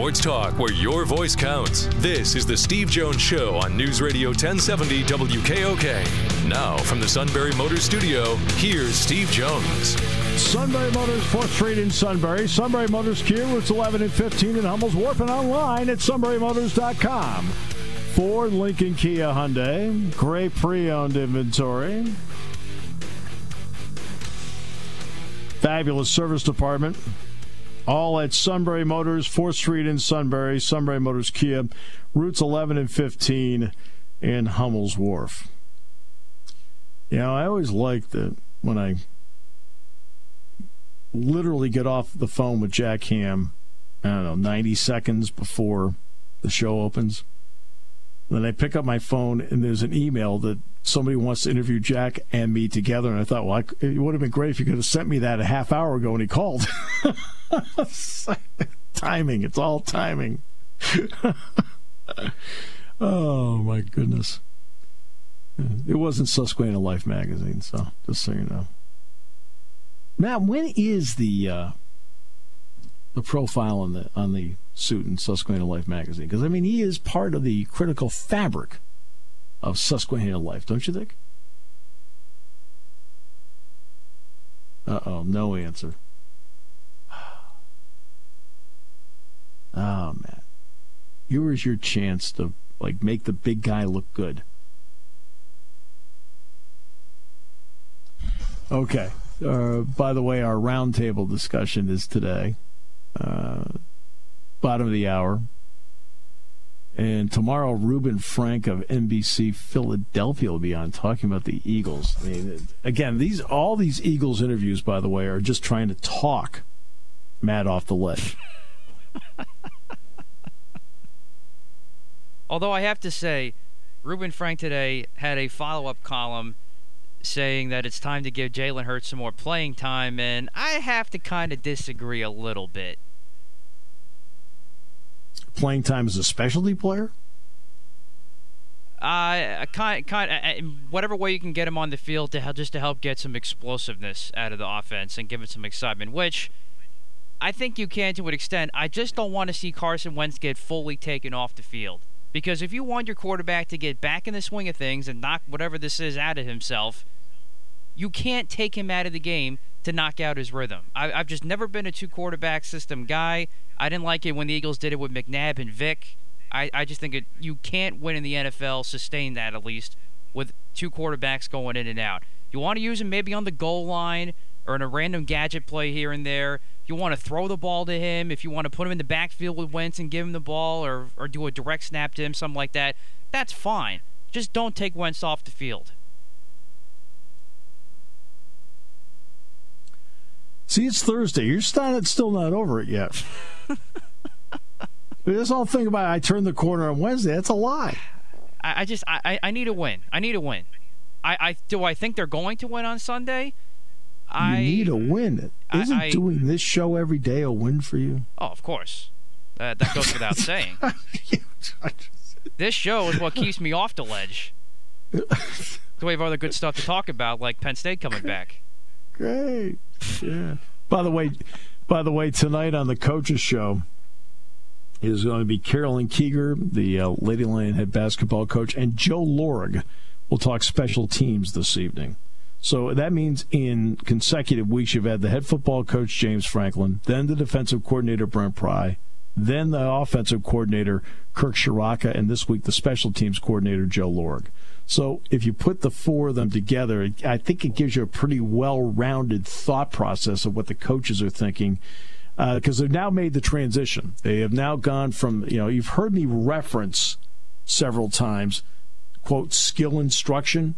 Sports talk where your voice counts. This is the Steve Jones Show on News Radio 1070 WKOK. Now from the Sunbury Motors Studio, here's Steve Jones. Sunbury Motors, 4th Street in Sunbury. Sunbury Motors Kia, routes 11 and 15 in Hummel's Wharf and online at sunburymotors.com. Ford, Lincoln, Kia, Hyundai. Great pre-owned inventory. Fabulous service department. All at Sunbury Motors, 4th Street in Sunbury, Sunbury Motors Kia, routes 11 and 15 in Hummel's Wharf. You know, I always like that when I literally get off the phone with Jack Ham, I don't know, 90 seconds before the show opens. Then I pick up my phone and there's an email that somebody wants to interview Jack and me together. And I thought, well, I, it would have been great if you could have sent me that a half hour ago when he called. timing. It's all timing. oh, my goodness. It wasn't Susquehanna Life magazine, so just so you know. Matt, when is the uh, the profile on the on the suit in Susquehanna Life magazine? Because I mean, he is part of the critical fabric of Susquehanna Life, don't you think? Uh oh, no answer. Oh man, here is your chance to like make the big guy look good. Okay. Uh, by the way, our roundtable discussion is today, uh, bottom of the hour. And tomorrow, Reuben Frank of NBC Philadelphia will be on talking about the Eagles. I mean, again, these all these Eagles interviews, by the way, are just trying to talk Matt off the ledge. Although I have to say, Reuben Frank today had a follow-up column saying that it's time to give Jalen Hurts some more playing time, and I have to kind of disagree a little bit. Playing time as a specialty player? Uh, kind, kind, uh, whatever way you can get him on the field to help, just to help get some explosiveness out of the offense and give it some excitement, which I think you can to an extent. I just don't want to see Carson Wentz get fully taken off the field. Because if you want your quarterback to get back in the swing of things and knock whatever this is out of himself, you can't take him out of the game to knock out his rhythm. I, have just never been a two quarterback system guy. I didn't like it when the Eagles did it with McNabb and Vick. I, I just think it, you can't win in the NFL, sustain that at least, with two quarterbacks going in and out. You want to use him maybe on the goal line or in a random gadget play here and there you want to throw the ball to him, if you want to put him in the backfield with Wentz and give him the ball or, or do a direct snap to him, something like that, that's fine. Just don't take Wentz off the field. See, it's Thursday. You're still, still not over it yet. this whole thing about I turned the corner on Wednesday, that's a lie. I, I just I, I need a win. I need a win. I, I do I think they're going to win on Sunday? I you need a win. Isn't I, doing this show every day a win for you? Oh, of course. Uh, that goes without saying. this show is what keeps me off the ledge. So we have other good stuff to talk about, like Penn State coming back. Great. Yeah. by the way, by the way, tonight on the coaches show is going to be Carolyn Kieger, the uh, Lady Lion head basketball coach, and Joe Lorig will talk special teams this evening. So that means in consecutive weeks, you've had the head football coach, James Franklin, then the defensive coordinator, Brent Pry, then the offensive coordinator, Kirk Ciarrocca, and this week the special teams coordinator, Joe Lorig. So if you put the four of them together, I think it gives you a pretty well rounded thought process of what the coaches are thinking. Because uh, they've now made the transition. They have now gone from, you know, you've heard me reference several times, quote, skill instruction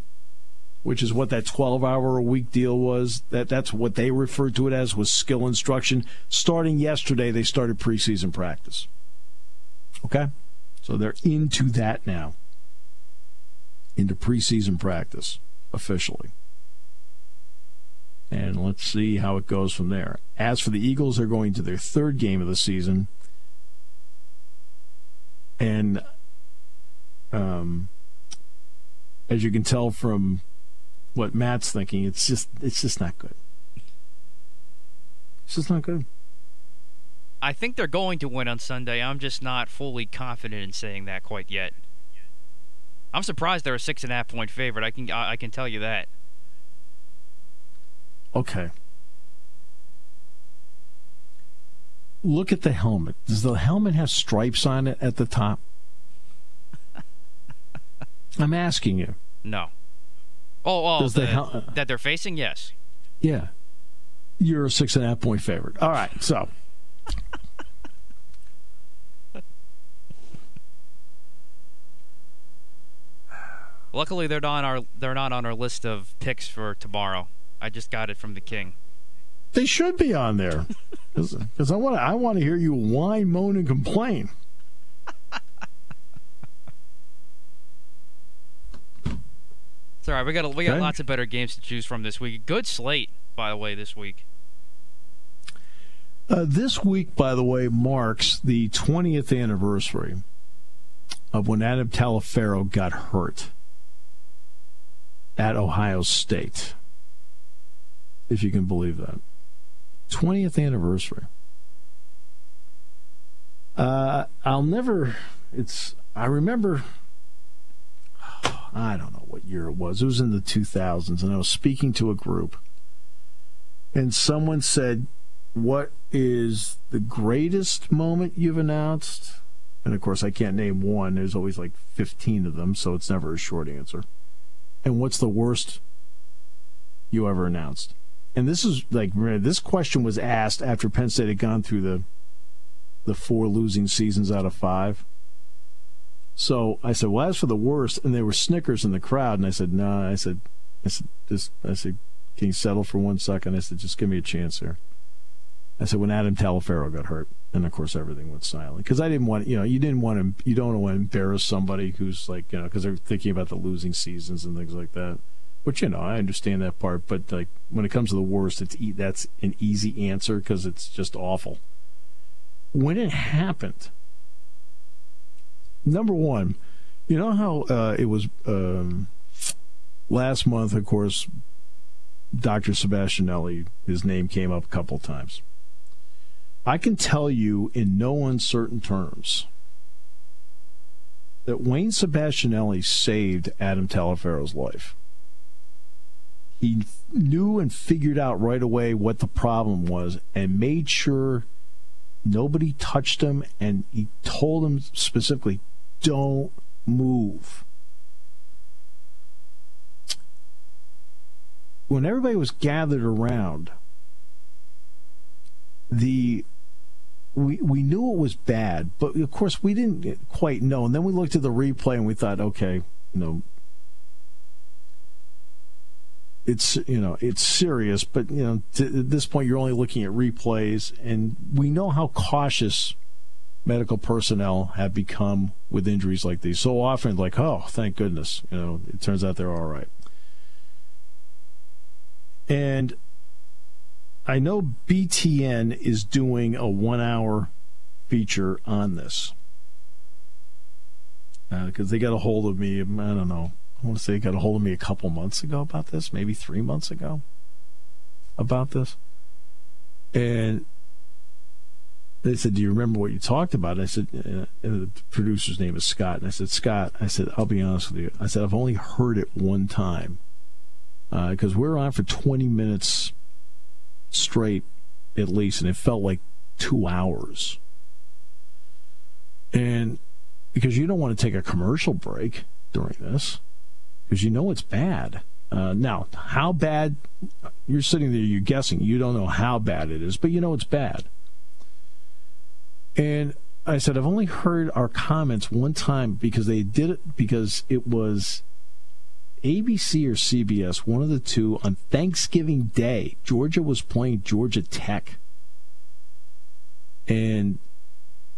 which is what that 12 hour a week deal was. That that's what they referred to it as was skill instruction. Starting yesterday, they started preseason practice. Okay? So they're into that now. Into preseason practice officially. And let's see how it goes from there. As for the Eagles, they're going to their third game of the season. And um, as you can tell from what Matt's thinking, it's just it's just not good. It's just not good. I think they're going to win on Sunday. I'm just not fully confident in saying that quite yet. I'm surprised they're a six and a half point favorite. I can I, I can tell you that. Okay. Look at the helmet. Does the helmet have stripes on it at the top? I'm asking you. No. Oh, oh, Does the the- hel- uh, that they're facing? Yes. Yeah. You're a six and a half point favorite. All right. So Luckily, they're not on our they're not on our list of picks for tomorrow. I just got it from the king. they should be on there because I want to. I want to hear you whine, moan, and complain. It's all right. We got we got Okay. lots of better games to choose from this week. Good slate, by the way, this week. Uh, this week, by the way, marks the 20th anniversary of when Adam Taliaferro got hurt at Ohio State. If you can believe that. 20th anniversary. Uh, I'll never, it's, I remember, I don't know what year it was. It was in the 2000s, and I was speaking to a group, and someone said, what is the greatest moment you've announced? And of course, I can't name one. There's always like 15 of them, so it's never a short answer. And what's the worst you ever announced? And this is like this question was asked after Penn State had gone through the the four losing seasons out of five. So I said, "Well, as for the worst," and there were snickers in the crowd, and I said, "No," nah. I said, "I said, just," I said, "Can you settle for one second? I said, "Just give me a chance here." I said, "When Adam Taliaferro got hurt," and of course everything went silent because I didn't want, you know, you didn't want to, you don't want to embarrass somebody who's like, you know, because they're thinking about the losing seasons and things like that. Which you know, I understand that part, but like when it comes to the worst, it's e- that's an easy answer because it's just awful. When it happened, number one, you know how uh, it was um, last month. Of course, Dr. Sebastianelli, his name came up a couple times. I can tell you in no uncertain terms that Wayne Sebastianelli saved Adam Taliaferro's life. He knew and figured out right away what the problem was and made sure nobody touched him and he told him specifically don't move. When everybody was gathered around, the we we knew it was bad, but of course we didn't quite know. And then we looked at the replay and we thought, okay, you know, it's you know it's serious, but you know to, at this point you're only looking at replays, and we know how cautious medical personnel have become with injuries like these. So often, like, oh, thank goodness, you know, it turns out they're all right. And I know BTN is doing a one hour feature on this because they got a hold of me. I don't know. I want to say they got a hold of me a couple months ago about this, maybe three months ago about this. And they said, "Do you remember what you talked about?" And I said, uh, the producer's name is Scott. And I said, "Scott," I said, "I'll be honest with you." I said, "I've only heard it one time because we're on for 20 minutes straight at least, and it felt like two hours. And because you don't want to take a commercial break during this, because you know it's bad. Uh, now, how bad? You're sitting there, you're guessing. You don't know how bad it is, but you know it's bad. And I said, I've only heard our comments one time because they did it because it was ABC or CBS, one of the two, on Thanksgiving Day. Georgia was playing Georgia Tech. And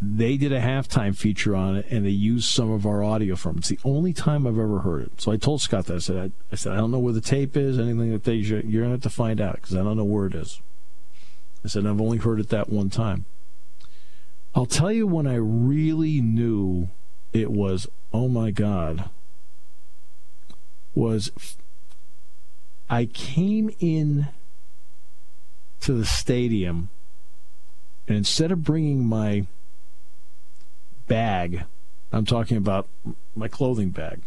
they did a halftime feature on it, and they used some of our audio from it. It's the only time I've ever heard it. So I told Scott that I said, I, I said, I don't know where the tape is, anything that they you're gonna have to find out because I don't know where it is. I said I've only heard it that one time. I'll tell you when I really knew it was, oh my God, was I came in to the stadium and instead of bringing my bag, I'm talking about my clothing bag,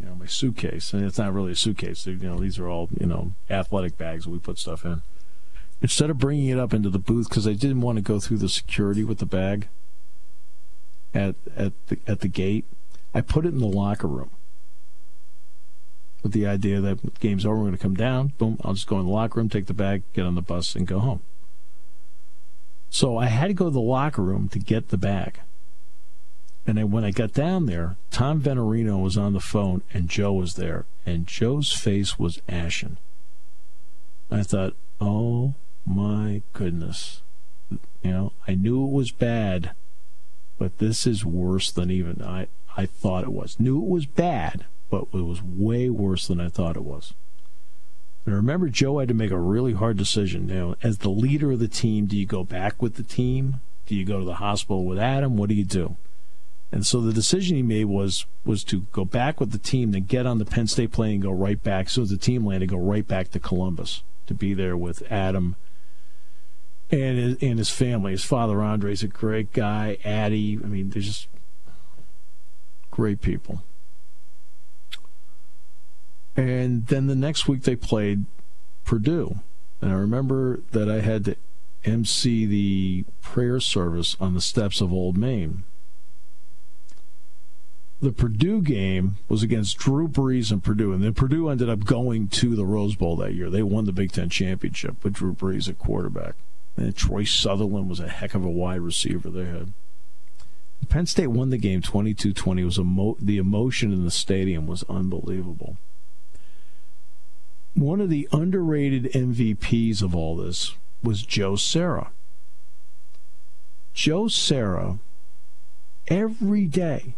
you know, my suitcase, and it's not really a suitcase. You know, these are all you know athletic bags that we put stuff in. Instead of bringing it up into the booth because I didn't want to go through the security with the bag at at the, at the gate, I put it in the locker room with the idea that game's over, we're going to come down. Boom, I'll just go in the locker room, take the bag, get on the bus, and go home. So I had to go to the locker room to get the bag. And then when I got down there, Tom Venturino was on the phone and Joe was there, and Joe's face was ashen. I thought, oh my goodness. You know, I knew it was bad, but this is worse than even I, I thought it was. Knew it was bad, but it was way worse than I thought it was. And I remember Joe had to make a really hard decision. You know, as the leader of the team, do you go back with the team? Do you go to the hospital with Adam? What do you do? And so the decision he made was was to go back with the team, then get on the Penn State plane and go right back. So the team landed, go right back to Columbus to be there with Adam and his, and his family. His father Andre's a great guy. Addie, I mean, they're just great people. And then the next week they played Purdue. And I remember that I had to MC the prayer service on the steps of Old Main. The Purdue game was against Drew Brees and Purdue, and then Purdue ended up going to the Rose Bowl that year. They won the Big Ten championship with Drew Brees at quarterback. And Troy Sutherland was a heck of a wide receiver they had. Penn State won the game 22-20. Was emo- the emotion in the stadium was unbelievable one of the underrated MVPs of all this was Joe Serra. Joe Serra, every day,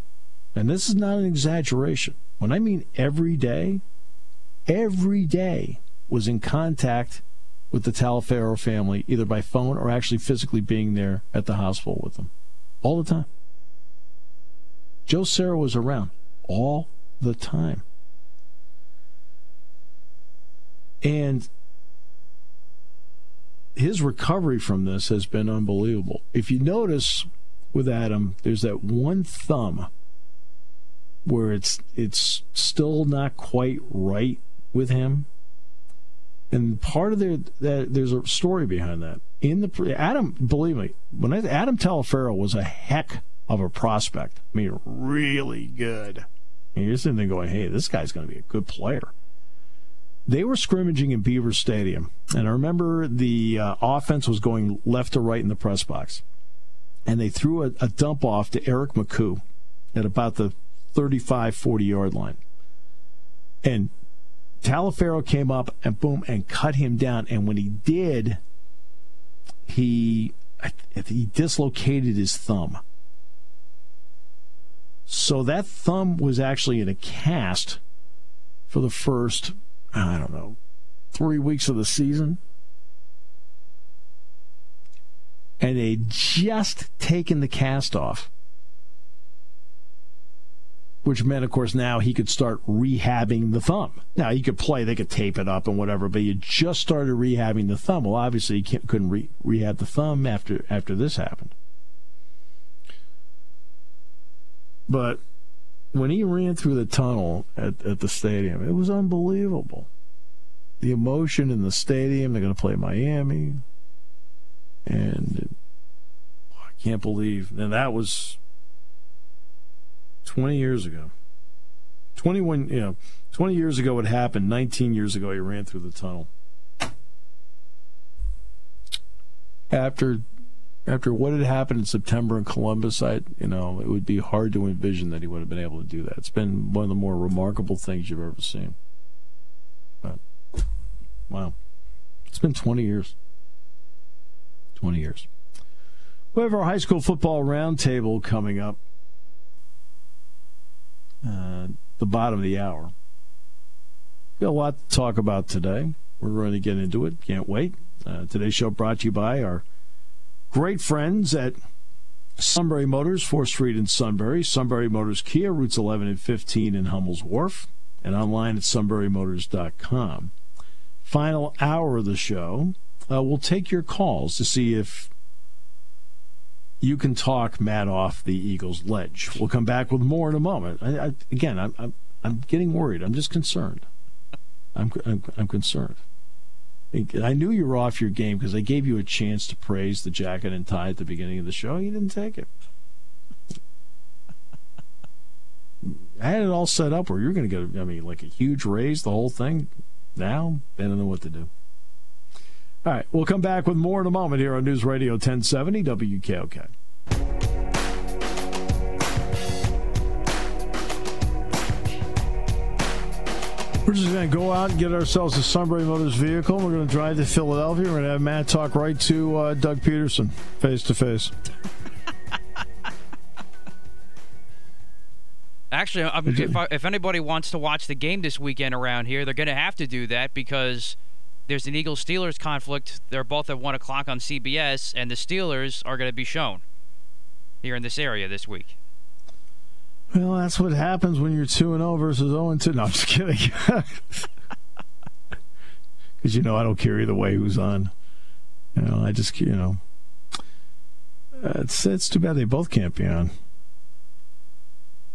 and this is not an exaggeration, when I mean every day, every day was in contact with the Taliaferro family, either by phone or actually physically being there at the hospital with them. All the time. Joe Serra was around all the time. And his recovery from this has been unbelievable. If you notice with Adam, there's that one thumb where it's it's still not quite right with him. And part of there that there's a story behind that. In the Adam, believe me, when I, Adam Taliaferro was a heck of a prospect. I mean, really good. And you're sitting there going, "Hey, this guy's going to be a good player." They were scrimmaging in Beaver Stadium, and I remember the uh, offense was going left to right in the press box, and they threw a, a dump off to Eric McCoo at about the 35, 40 yard line, and Taliaferro came up and boom and cut him down, and when he did, he he dislocated his thumb. So that thumb was actually in a cast for the first I don't know, three weeks of the season. And they just taken the cast off. Which meant, of course, now he could start rehabbing the thumb. Now he could play, they could tape it up and whatever, but you just started rehabbing the thumb. Well, obviously, he couldn't re- rehab the thumb after after this happened. But when he ran through the tunnel at, at the stadium, it was unbelievable. The emotion in the stadium. They're going to play Miami, and I can't believe. And that was 20 years ago. 21, you know, 20 years ago it happened. 19 years ago he ran through the tunnel. After after what had happened in September in Columbus, I you know it would be hard to envision that he would have been able to do that. It's been one of the more remarkable things you've ever seen. But wow, it's been 20 years. 20 years. We have our high school football roundtable coming up. Uh, the bottom of the hour. Got a lot to talk about today. We're going to get into it. Can't wait. Uh, today's show brought to you by our great friends at Sunbury Motors, 4th Street in Sunbury. Sunbury Motors Kia, routes 11 and 15 in Hummel's Wharf, and online at sunburymotors.com. Final hour of the show, uh, we'll take your calls to see if you can talk Matt off the Eagles' ledge. We'll come back with more in a moment. I, I, again, I'm, I'm, I'm getting worried. I'm just concerned. I'm, I'm, I'm concerned. I knew you were off your game because I gave you a chance to praise the jacket and tie at the beginning of the show. You didn't take it. I had it all set up where you're going to get, I mean, like a huge raise, the whole thing. Now, I don't know what to do. All right, we'll come back with more in a moment here on News Radio 1070 WKOK. We're just going to go out and get ourselves a Sunbury Motors vehicle. We're going to drive to Philadelphia. We're going to have Matt talk right to uh, Doug Pederson face to face. Actually, if, I, if anybody wants to watch the game this weekend around here, they're going to have to do that because there's an Eagles Steelers conflict. They're both at 1 o'clock on CBS, and the Steelers are going to be shown here in this area this week. Well, that's what happens when you're 2 and 0 versus 0 and 2. No, I'm just kidding. Because, you know, I don't care either way who's on. You know, I just, you know. It's, it's too bad they both can't be on.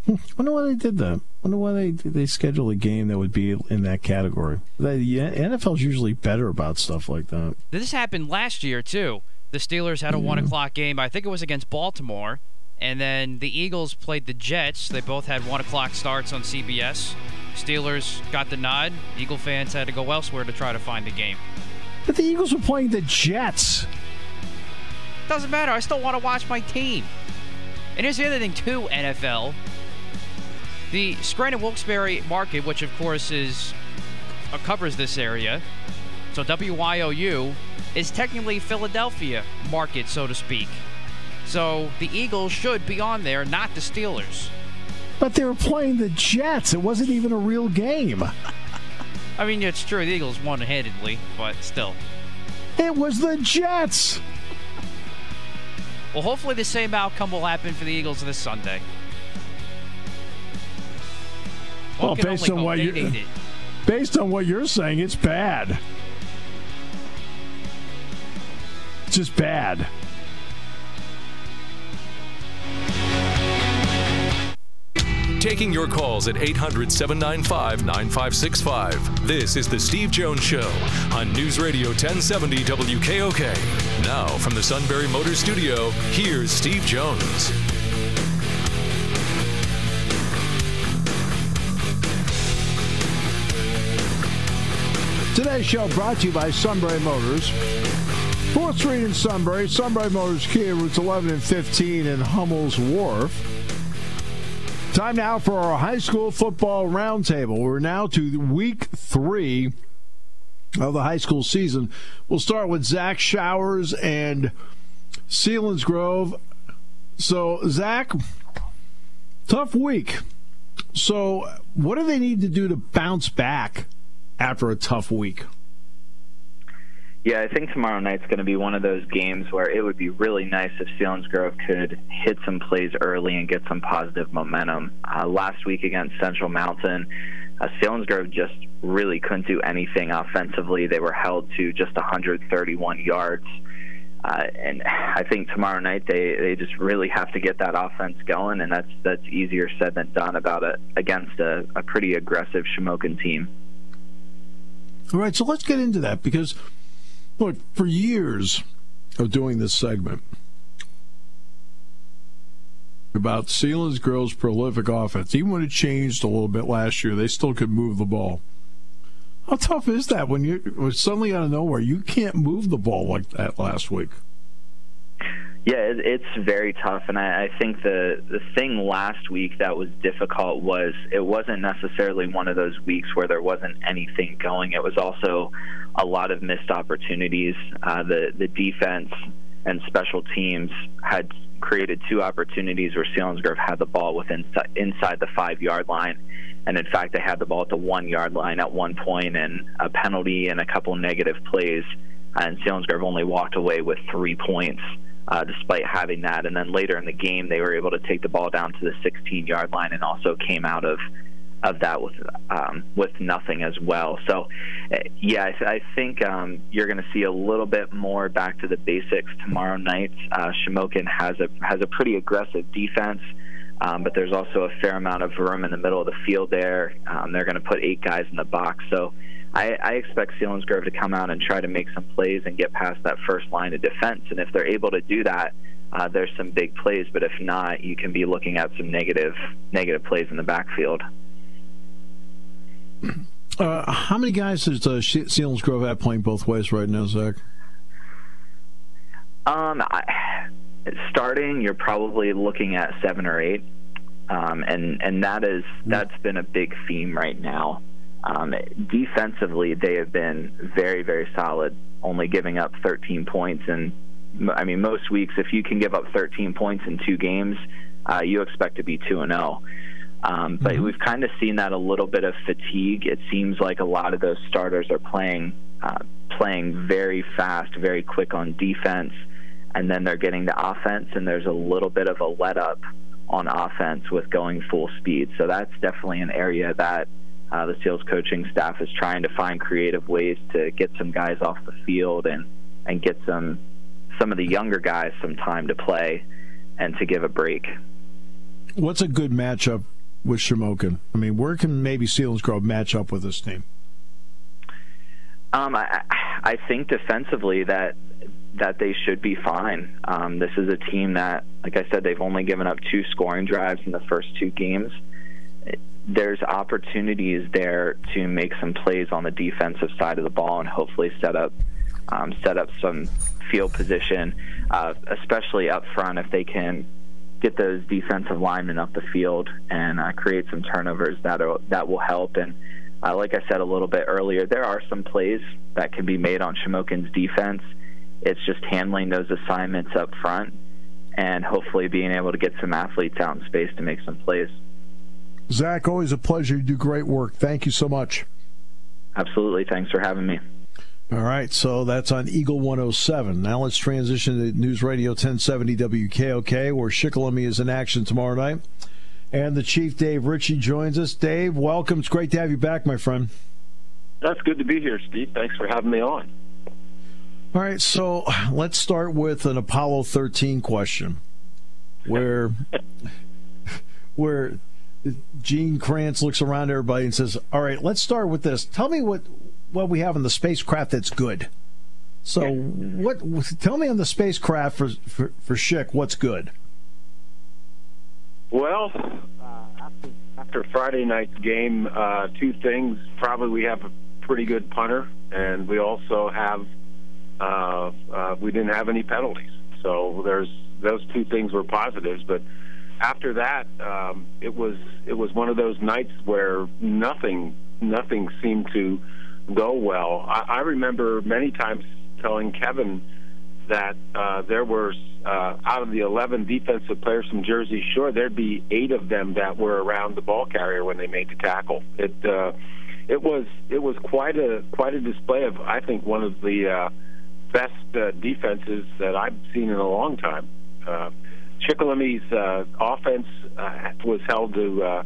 Hmm, wonder why they did that. Wonder why they they scheduled a game that would be in that category. The NFL's usually better about stuff like that. This happened last year too. The Steelers had a one o'clock game. I think it was against Baltimore, and then the Eagles played the Jets. They both had one o'clock starts on CBS. Steelers got the nod. Eagle fans had to go elsewhere to try to find the game. But the Eagles were playing the Jets. Doesn't matter. I still want to watch my team. And here's the other thing too, NFL. The Scranton Wilkes-Barre market, which of course is uh, covers this area, so WYOU is technically Philadelphia market, so to speak. So the Eagles should be on there, not the Steelers. But they were playing the Jets. It wasn't even a real game. I mean, it's true. The Eagles won handedly, but still. It was the Jets. Well, hopefully the same outcome will happen for the Eagles this Sunday. Well, based on what you based on what you're saying, it's bad. It's just bad. Taking your calls at 800 795 9565. This is The Steve Jones Show on News Radio 1070 WKOK. Now, from the Sunbury Motor Studio, here's Steve Jones. Today's show brought to you by Sunbury Motors. 4th Street in Sunbury, Sunbury Motors Kia, routes 11 and 15 in Hummel's Wharf. Time now for our high school football roundtable. We're now to week three of the high school season. We'll start with Zach Showers and Selinsgrove. So, Zach, tough week. So, what do they need to do to bounce back after a tough week? Yeah, I think tomorrow night's going to be one of those games where it would be really nice if Selinsgrove could hit some plays early and get some positive momentum. Uh, last week against Central Mountain, uh, Selinsgrove just really couldn't do anything offensively. They were held to just 131 yards. Uh, and I think tomorrow night they, they just really have to get that offense going, and that's that's easier said than done about it against a, a pretty aggressive Shamokin team. All right, so let's get into that because, look, for years of doing this segment about Selinsgrove's prolific offense, even when it changed a little bit last year, they still could move the ball. How tough is that when you suddenly out of nowhere you can't move the ball like that last week? Yeah, it, it's very tough, and I, I think the the thing last week that was difficult was it wasn't necessarily one of those weeks where there wasn't anything going. It was also a lot of missed opportunities. Uh, the the defense and special teams had created two opportunities where Selinsgrove had the ball within inside the five yard line. And in fact, they had the ball at the one yard line at one point, and a penalty and a couple negative plays. And Selinsgrove only walked away with three points uh, despite having that. And then later in the game, they were able to take the ball down to the 16 yard line and also came out of of that with um, with nothing as well. So, uh, yeah, I, th- I think um, you're going to see a little bit more back to the basics tomorrow night. Uh, Shamokin has a has a pretty aggressive defense. Um, but there's also a fair amount of room in the middle of the field there. Um, they're going to put eight guys in the box. So I, I expect Selinsgrove to come out and try to make some plays and get past that first line of defense. And if they're able to do that, uh, there's some big plays. But if not, you can be looking at some negative negative plays in the backfield. Uh, how many guys does uh, Selinsgrove have playing both ways right now, Zach? Um, I, starting, you're probably looking at seven or eight, um, and and that is that's been a big theme right now. Um, defensively, they have been very very solid, only giving up 13 points. And I mean, most weeks, if you can give up 13 points in two games, uh, you expect to be two and zero. Oh. Um, but mm-hmm. we've kind of seen that a little bit of fatigue. It seems like a lot of those starters are playing uh, playing very fast, very quick on defense, and then they're getting the offense, and there's a little bit of a let up on offense with going full speed. So that's definitely an area that uh, the Seals coaching staff is trying to find creative ways to get some guys off the field and and get some some of the younger guys some time to play and to give a break. What's a good matchup with Shamokin? I mean, where can maybe Selinsgrove match up with this team? Um, I, I think defensively that that they should be fine. Um, this is a team that, like I said, they've only given up two scoring drives in the first two games. There's opportunities there to make some plays on the defensive side of the ball and hopefully set up um, set up some field position, uh, especially up front if they can get those defensive linemen up the field and uh, create some turnovers that that will help. And uh, like I said a little bit earlier, there are some plays that can be made on Shamokin's defense. It's just handling those assignments up front and hopefully being able to get some athletes out in space to make some plays. Zach, always a pleasure. You do great work. Thank you so much. Absolutely. Thanks for having me. All right, so that's on Eagle 107. Now let's transition to News Radio 1070 WKOK, where Shikellamy is in action tomorrow night. And the Chief, Dave Ritchie, joins us. Dave, welcome. It's great to have you back, my friend. That's good to be here, Steve. Thanks for having me on. All right, so let's start with an Apollo 13 question, where where Gene Kranz looks around everybody and says, "All right, let's start with this. Tell me what what we have in the spacecraft that's good. So, what? Tell me on the spacecraft for for, for Schick, what's good? Well, uh, after, after Friday night's game, uh, two things. Probably we have a pretty good punter, and we also have uh, uh, we didn't have any penalties. So there's those two things were positives, but after that, um, it was it was one of those nights where nothing nothing seemed to go well. I, I remember many times telling Kevin that uh, there were uh, out of the 11 defensive players from Jersey Shore, there'd be eight of them that were around the ball carrier when they made the tackle. It uh, it was it was quite a quite a display of I think one of the uh, best uh, defenses that I've seen in a long time. Uh, Shikellamy's uh, offense uh, was held to uh,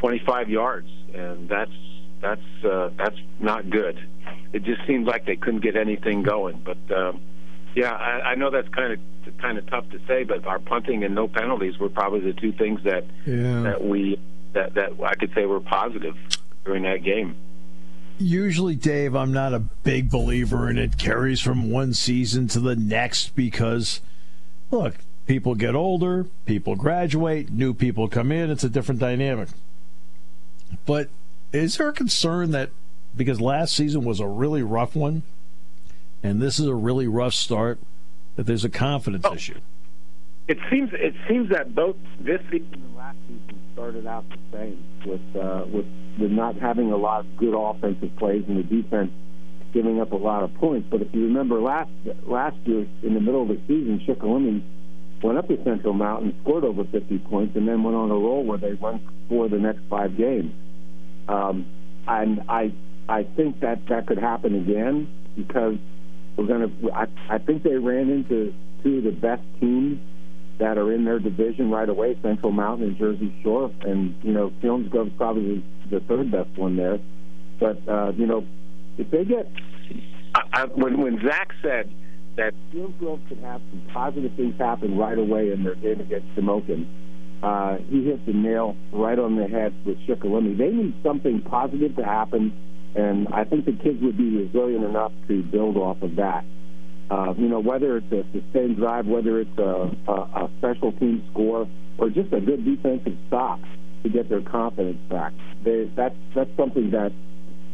25 yards, and that's that's uh, that's not good. It just seemed like they couldn't get anything going. But um, yeah, I, I know that's kind of kind of tough to say, but our punting and no penalties were probably the two things that yeah. that we that that I could say were positive during that game. Usually, Dave, I'm not a big believer in it carries from one season to the next because, look, people get older, people graduate, new people come in. It's a different dynamic. But is there a concern that because last season was a really rough one, and this is a really rough start, that there's a confidence oh, issue? It seems it seems that both this season and last season started out the same with uh, with with not having a lot of good offensive plays and the defense giving up a lot of points. But if you remember last last year, in the middle of the season, Shikellamy went up to Central Mountain, scored over 50 points, and then went on a roll where they won for the next five games. Um, and I I think that that could happen again because we're going to. I, I think they ran into two of the best teams that are in their division right away, Central Mountain and Jersey Shore, and you know Films Selinsgrove's probably the third best one there. But uh, you know, if they get I, I, when when Zach said that Selinsgrove could have some positive things happen right away in their game against Shamokin, uh, he hit the nail right on the head with Shikellamy. They need something positive to happen, and I think the kids would be resilient enough to build off of that. Uh, you know, whether it's a sustained drive, whether it's a, a, a special team score, or just a good defensive stop to get their confidence back. They, that's that's something that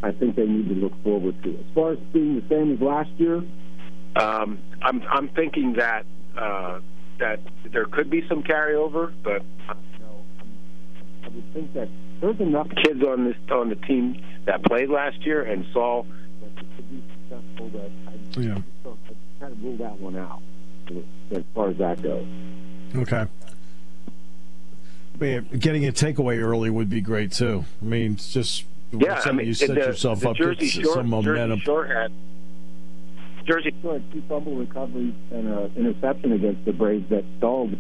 I think they need to look forward to. As far as being the same as last year, um, I'm I'm thinking that uh, that there could be some carryover, but uh, you know, I would think that there's enough kids on this on the team that played last year and saw that could be successful. That I, Yeah. I kind of rule that one out as far as that goes. Okay. Yeah, getting a takeaway early would be great too. I mean, it's just Yeah, I mean, you set the, yourself the up Jersey to Shore, some momentum. Jersey Shore had Jersey Shore had two fumble recoveries and an interception against the Braves that stalled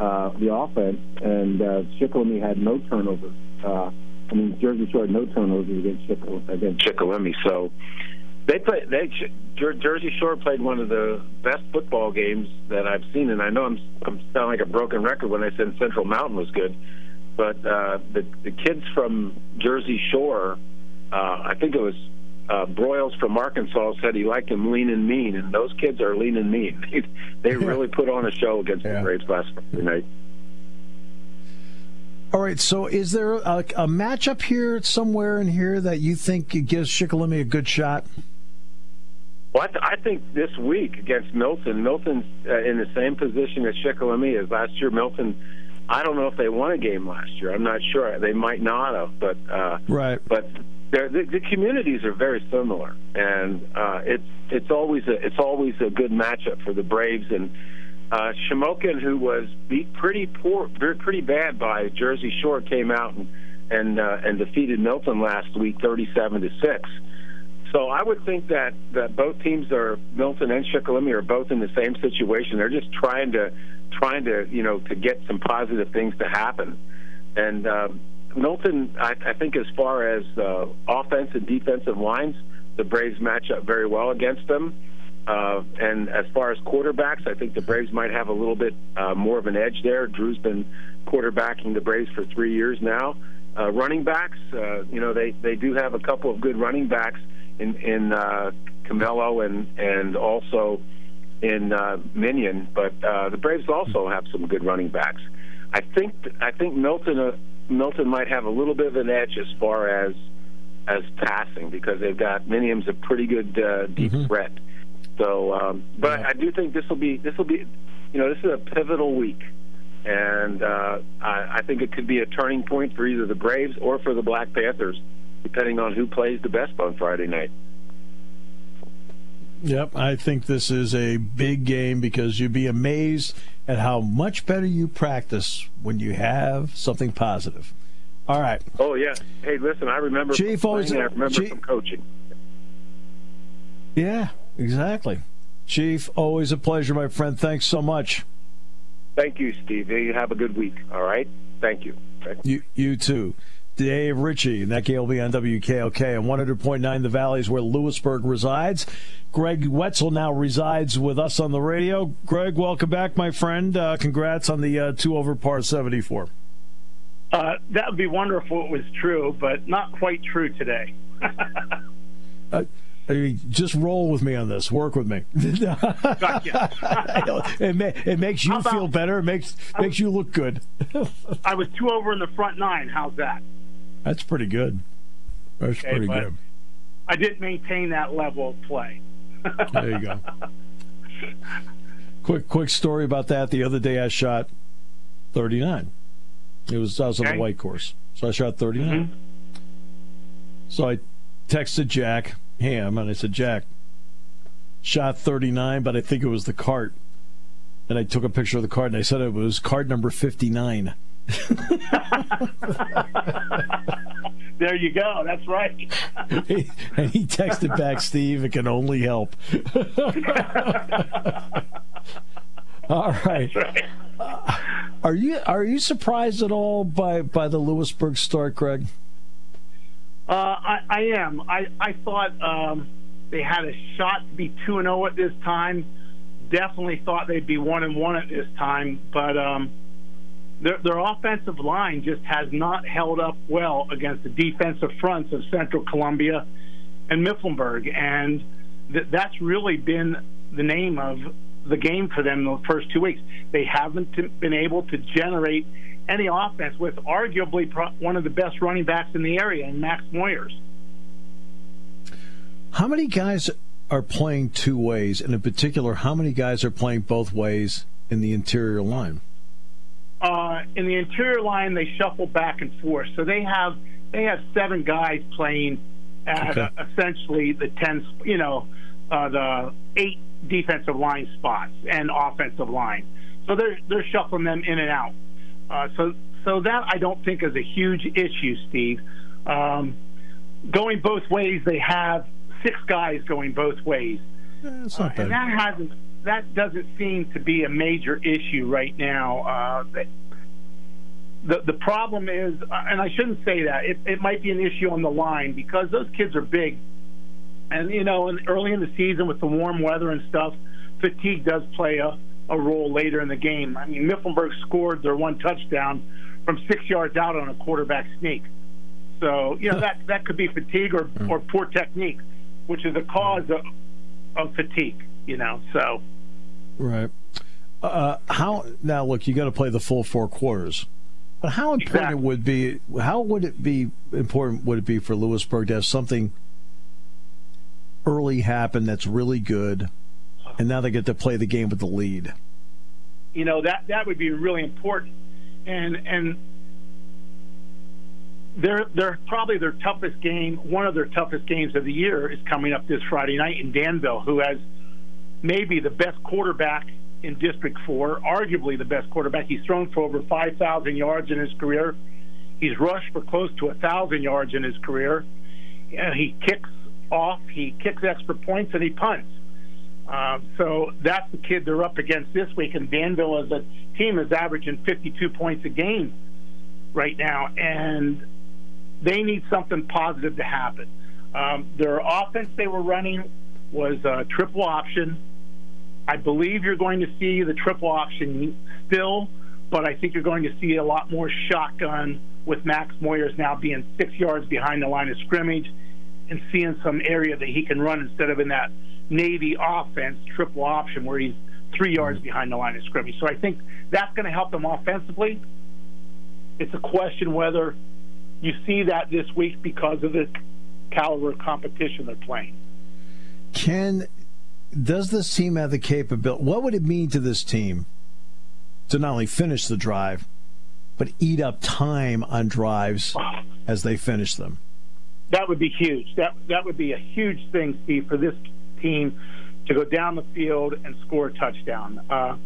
uh, the offense, and uh, Shikellamy had no turnovers. Uh, I mean, Jersey Shore had no turnovers against Shikellamy. Against Shikellamy. So they play. They Jersey Shore played one of the best football games that I've seen, and I know I'm I'm sound like a broken record when I said Central Mountain was good, but uh, the the kids from Jersey Shore, uh, I think it was uh, Broyles from Arkansas said he liked them lean and mean, and those kids are lean and mean. they really put on a show against Yeah. the Braves last night. All right. So, is there a, a matchup here somewhere in here that you think gives Shikellamy a good shot? Well, I, th- I think this week against Milton, Milton's uh, in the same position as Shikellamy as last year. Milton, I don't know if they won a game last year. I'm not sure. They might not have, but uh, Right. but the, the communities are very similar, and uh, it's it's always a it's always a good matchup for the Braves and uh, Shamokin, who was beat pretty poor, very- pretty bad by Jersey Shore, came out and and uh, and defeated Milton last week, thirty-seven to six. So I would think that that both teams are Milton and Shikellamy are both in the same situation. They're just trying to trying to you know to get some positive things to happen, and. Um, Milton, I, I think, as far as uh, offense and defensive lines, the Braves match up very well against them. Uh, and as far as quarterbacks, I think the Braves might have a little bit uh, more of an edge there. Drew's been quarterbacking the Braves for three years now. Uh, running backs, uh, you know, they, they do have a couple of good running backs in in uh, Camelo and and also in uh, Minion, but uh, the Braves also have some good running backs. I think I think Milton uh, Milton might have a little bit of an edge as far as as passing because they've got Minium's a pretty good uh, deep threat. So, um, but Yeah. I do think this will be this will be, you know, this is a pivotal week, and uh, I, I think it could be a turning point for either the Braves or for the Black Panthers, depending on who plays the best on Friday night. Yep, I think this is a big game because you'd be amazed at how much better you practice when you have something positive. All right. Oh yeah. Hey, listen, I remember Chief, from always- playing, I remember Chief- from coaching. Yeah, exactly. Chief, always a pleasure, my friend. Thanks so much. Thank you, Steve. You have a good week. All right. Thank you. You, you too. Dave Ritchie, and that game will be on WKOK on 100.9 The Valleys, where Lewisburg resides. Greg Wetzel now resides with us on the radio. Greg, welcome back, my friend. Uh, congrats on the uh, two over par 74. Uh, that would be wonderful if it was true, but not quite true today. Uh, I mean, just roll with me on this. Work with me. Gotcha. it, ma- it makes you about- feel better. It makes makes you look good. I was two over in the front nine. How's that? That's pretty good. That's Okay, pretty good. I didn't maintain that level of play. There you go. quick, quick story about that. The other day, I shot 39. It was I was on the white course, so I shot 39. Mhm. So I texted Jack. ham, and I said, Jack, shot 39, but I think it was the cart. And I took a picture of the cart, and I said it was card number 59. there you go. That's right. and he texted back, Steve, it can only help. All right. right. Uh, are you are you surprised at all by, by the Lewisburg start, Greg? Uh, I, I am. I, I thought um, they had a shot to be 2 and 0 at this time. Definitely thought they'd be 1 and 1 at this time, but um, their, their offensive line just has not held up well against the defensive fronts of Central Columbia and Mifflinburg. And th- that's really been the name of the game for them in the first two weeks. They haven't been able to generate any offense with arguably pro- one of the best running backs in the area, in Max Moyers. How many guys are playing two ways, and in particular, how many guys are playing both ways in the interior line? Uh, in the interior line, they shuffle back and forth. So they have they have seven guys playing at okay. uh, essentially the ten, you know, uh, the eight defensive line spots and offensive line. So they're they're shuffling them in and out. Uh, so so that I don't think is a huge issue, Steve. Um, going both ways, they have six guys going both ways, uh, and that hasn't that doesn't seem to be a major issue right now. Uh, the the problem is, uh, and I shouldn't say that it, it might be an issue on the line because those kids are big, and you know, and early in the season with the warm weather and stuff, fatigue does play a, a role later in the game. I mean, Mifflinburg scored their one touchdown from six yards out on a quarterback sneak, so you know that that could be fatigue or or poor technique, which is a cause of, of fatigue. You know, so right. Uh, how now? Look, you got to play the full four quarters. But how important exactly. would be how would it be important would it be for Lewisburg to have something early happen that's really good, and now they get to play the game with the lead. You know that that would be really important, and and they're they're probably their toughest game. One of their toughest games of the year is coming up this Friday night in Danville, who has maybe the best quarterback in District 4, arguably the best quarterback. He's thrown for over 5,000 yards in his career. He's rushed for close to 1,000 yards in his career. And he kicks off, he kicks extra points, and he punts. Uh, so that's the kid they're up against this week. And Danville, as a team, is averaging 52 points a game right now. And they need something positive to happen. Um, their offense they were running was a triple option I believe you're going to see the triple option still, but I think you're going to see a lot more shotgun with Max Moyers now being six yards behind the line of scrimmage and seeing some area that he can run instead of in that Navy offense triple option where he's three yards behind the line of scrimmage. So I think that's going to help them offensively. It's a question whether you see that this week because of the caliber of competition they're playing. Can does this team have the capability? What would it mean to this team to not only finish the drive, but eat up time on drives as they finish them? That would be huge. That that would be a huge thing, Steve, for this team to go down the field and score a touchdown. Uh,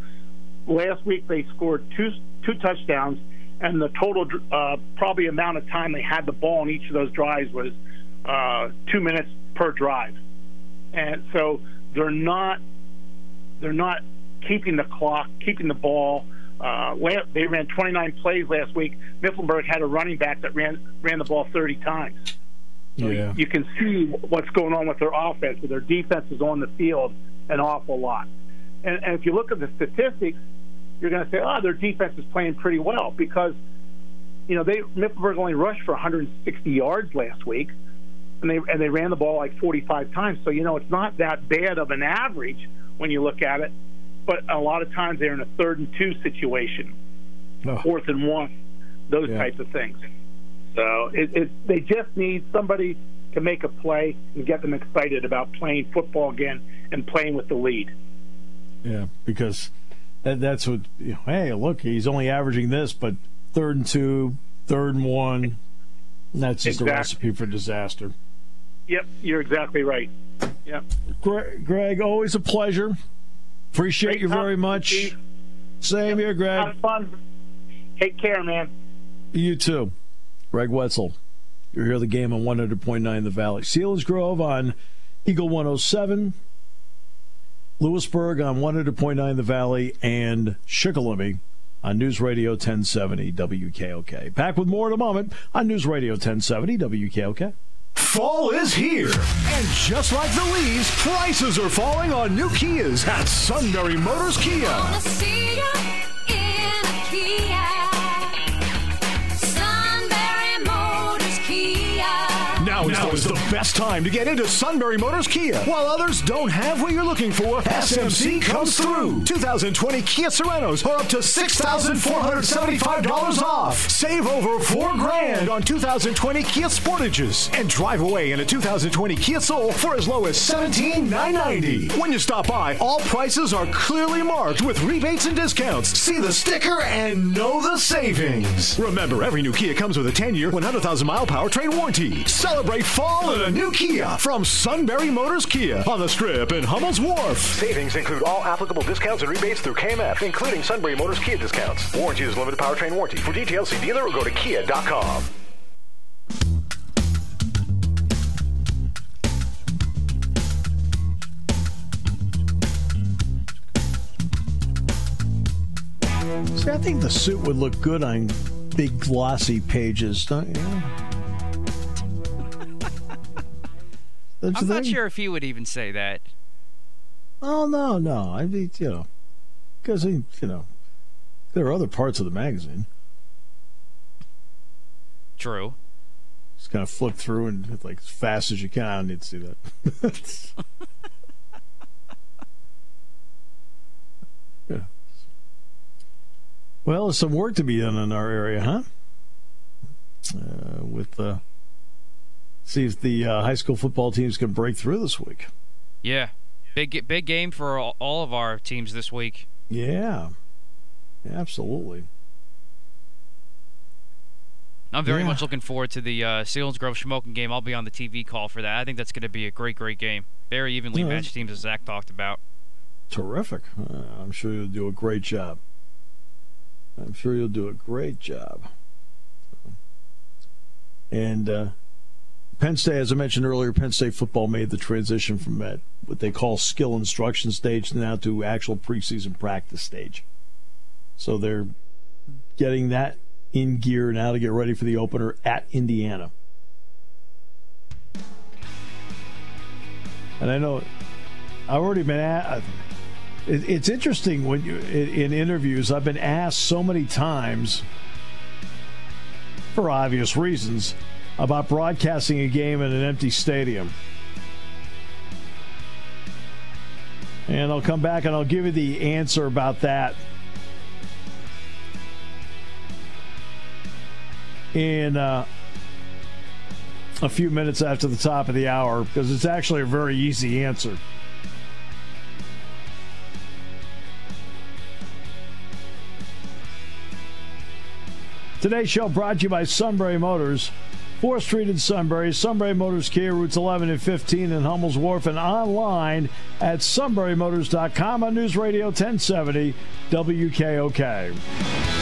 last week they scored two two touchdowns, and the total uh, probably amount of time they had the ball in each of those drives was uh, two minutes per drive, and so they're not they're not keeping the clock, keeping the ball. Uh, they ran 29 plays last week. Mifflinburg had a running back that ran ran the ball 30 times. So yeah. you can see what's going on with their offense. With their defense is on the field an awful lot. And, and if you look at the statistics, you're going to say, oh, their defense is playing pretty well because, you know, they Mifflinburg only rushed for 160 yards last week and they and they ran the ball like 45 times. So you know it's not that bad of an average when you look at it. But a lot of times they're in a third and two situation, oh. fourth and one, those yeah. types of things. So it, it, they just need somebody to make a play and get them excited about playing football again and playing with the lead. Yeah, because that, that's what. You know, hey, look, he's only averaging this, but third and two, third and one. That's just exactly. a recipe for disaster. Yep, you're exactly right. Yep. Greg, always a pleasure. Appreciate Great you very much. You. Same here, Greg. Have fun. Take care, man. You too. Greg Wetzel. You're here the game on 100.9 The Valley. Selinsgrove on Eagle 107. Lewisburg on 100.9 The Valley and Shikellamy on News Radio 1070 WKOK. Back with more in a moment on News Radio 1070 WKOK. Fall is here, and just like the leaves, prices are falling on new Kias at Sunbury Motors Kia. Best time to get into Sunbury Motors Kia. While others don't have what you're looking for, SMC comes through. 2020 Kia Sorentos are up to $6,475 off. Save over four grand on 2020 Kia Sportages and drive away in a 2020 Kia Soul for as low as 17,990. When you stop by, all prices are clearly marked with rebates and discounts. See the sticker and know the savings. Remember, every new Kia comes with a 10-year, 100,000 mile powertrain warranty. Celebrate fall in a new Kia from Sunbury Motors Kia on the Strip in Hummel's Wharf. Savings include all applicable discounts and rebates through KMF, including Sunbury Motors Kia discounts. Warranty is limited powertrain warranty. For details, see dealer or go to kia.com. See, I think the suit would look good on big glossy pages, don't you? I'm not sure if he would even say that. Oh no, no. I mean, you know, because you know, there are other parts of the magazine. True. Just kind of flip through and like as fast as you can. I don't need to see that. yeah. Well, there's some work to be done in our area, huh? Uh, with uh, see if the uh, high school football teams can break through this week. Yeah, big big game for all of our teams this week. Yeah, absolutely. I'm very yeah. much looking forward to the uh, Grove Shamokin game. I'll be on the TV call for that. I think that's going to be a great, great game. Very evenly yeah, matched teams, as Zach talked about. Terrific. Uh, I'm sure you'll do a great job. I'm sure you'll do a great job. And uh, Penn State, as I mentioned earlier, Penn State football made the transition from what they call skill instruction stage now to actual preseason practice stage. So they're getting that in gear now to get ready for the opener at Indiana. And I know I've already been at. It's interesting when you in interviews. I've been asked so many times, for obvious reasons, about broadcasting a game in an empty stadium. And I'll come back and I'll give you the answer about that in uh, a few minutes after the top of the hour because it's actually a very easy answer. Today's show brought to you by Sunbury Motors. 4th Street in Sunbury, Sunbury Motors Kia, routes 11 and 15 in Hummel's Wharf, and online at sunburymotors.com on News Radio 1070 WKOK.